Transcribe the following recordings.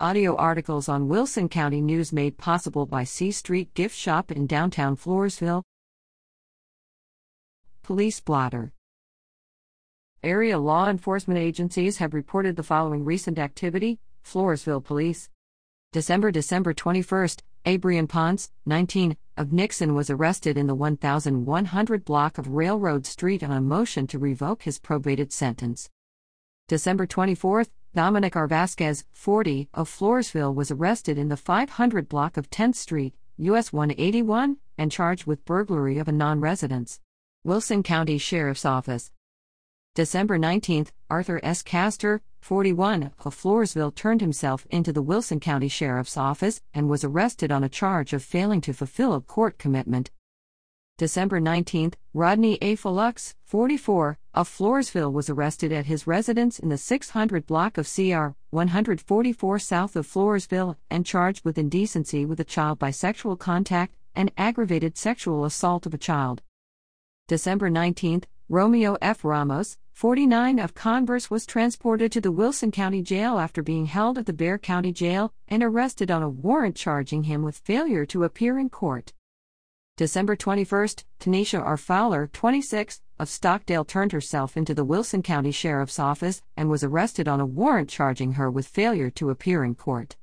Audio articles on Wilson County News made possible by C Street Gift Shop in downtown Floresville. Police blotter. Area law enforcement agencies have reported the following recent activity Floresville Police. December December 21st, Abrian Ponce, 19, of Nixon was arrested in the 1100 block of Railroad Street on a motion to revoke his probated sentence. December 24th, Dominic R. Vasquez, 40, of Floresville was arrested in the 500 block of 10th Street, US 181, and charged with burglary of a non residence. Wilson County Sheriff's Office. December 19, Arthur S. Castor, 41, of Floresville turned himself into the Wilson County Sheriff's Office and was arrested on a charge of failing to fulfill a court commitment. December 19, Rodney A. Felux, 44, of Floresville was arrested at his residence in the 600 block of CR 144 south of Floresville and charged with indecency with a child by sexual contact and aggravated sexual assault of a child. December 19, Romeo F. Ramos, 49 of Converse was transported to the Wilson County Jail after being held at the Bexar County Jail and arrested on a warrant charging him with failure to appear in court. December 21, Tanisha R. Fowler, 26, of Stockdale turned herself into the Wilson County Sheriff's Office and was arrested on a warrant charging her with failure to appear in court.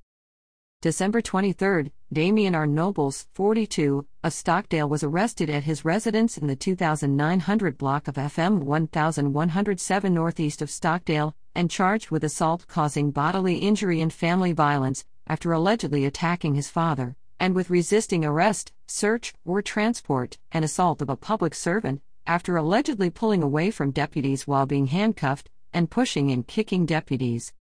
December 23, Damian R. Nobles, 42, of Stockdale was arrested at his residence in the 2900 block of FM 1107 northeast of Stockdale and charged with assault causing bodily injury and family violence after allegedly attacking his father, and with resisting arrest, search, or transport, and assault of a public servant after allegedly pulling away from deputies while being handcuffed and pushing and kicking deputies.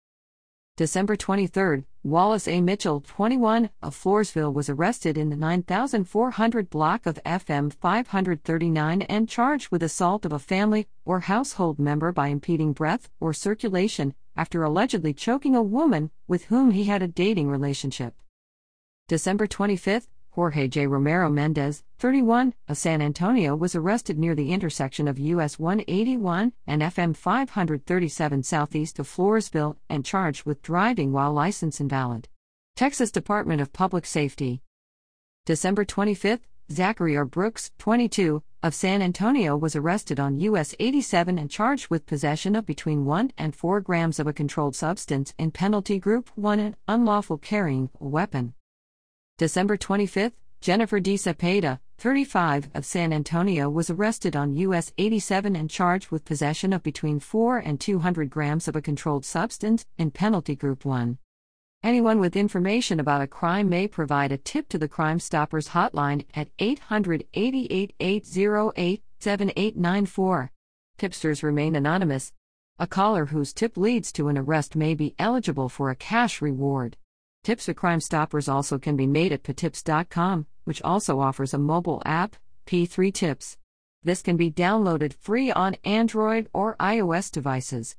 December 23, Wallace A. Mitchell, 21, of Floresville was arrested in the 9400 block of FM 539 and charged with assault of a family or household member by impeding breath or circulation after allegedly choking a woman with whom he had a dating relationship. December 25, Jorge J. Romero Mendez, 31, of San Antonio was arrested near the intersection of US 181 and FM 537 southeast of Floresville and charged with driving while license invalid. Texas Department of Public Safety. December 25, Zachary R. Brooks, 22, of San Antonio was arrested on US 87 and charged with possession of between 1 and 4 grams of a controlled substance in penalty group 1 and unlawful carrying a weapon. December 25, Jennifer D. Cepeda, 35, of San Antonio was arrested on US 87 and charged with possession of between 4 and 200 grams of a controlled substance in Penalty Group 1. Anyone with information about a crime may provide a tip to the Crime Stoppers hotline at 800 808 7894. Tipsters remain anonymous. A caller whose tip leads to an arrest may be eligible for a cash reward. Tips for Crime Stoppers also can be made at patips.com, which also offers a mobile app, P3 Tips. This can be downloaded free on Android or iOS devices.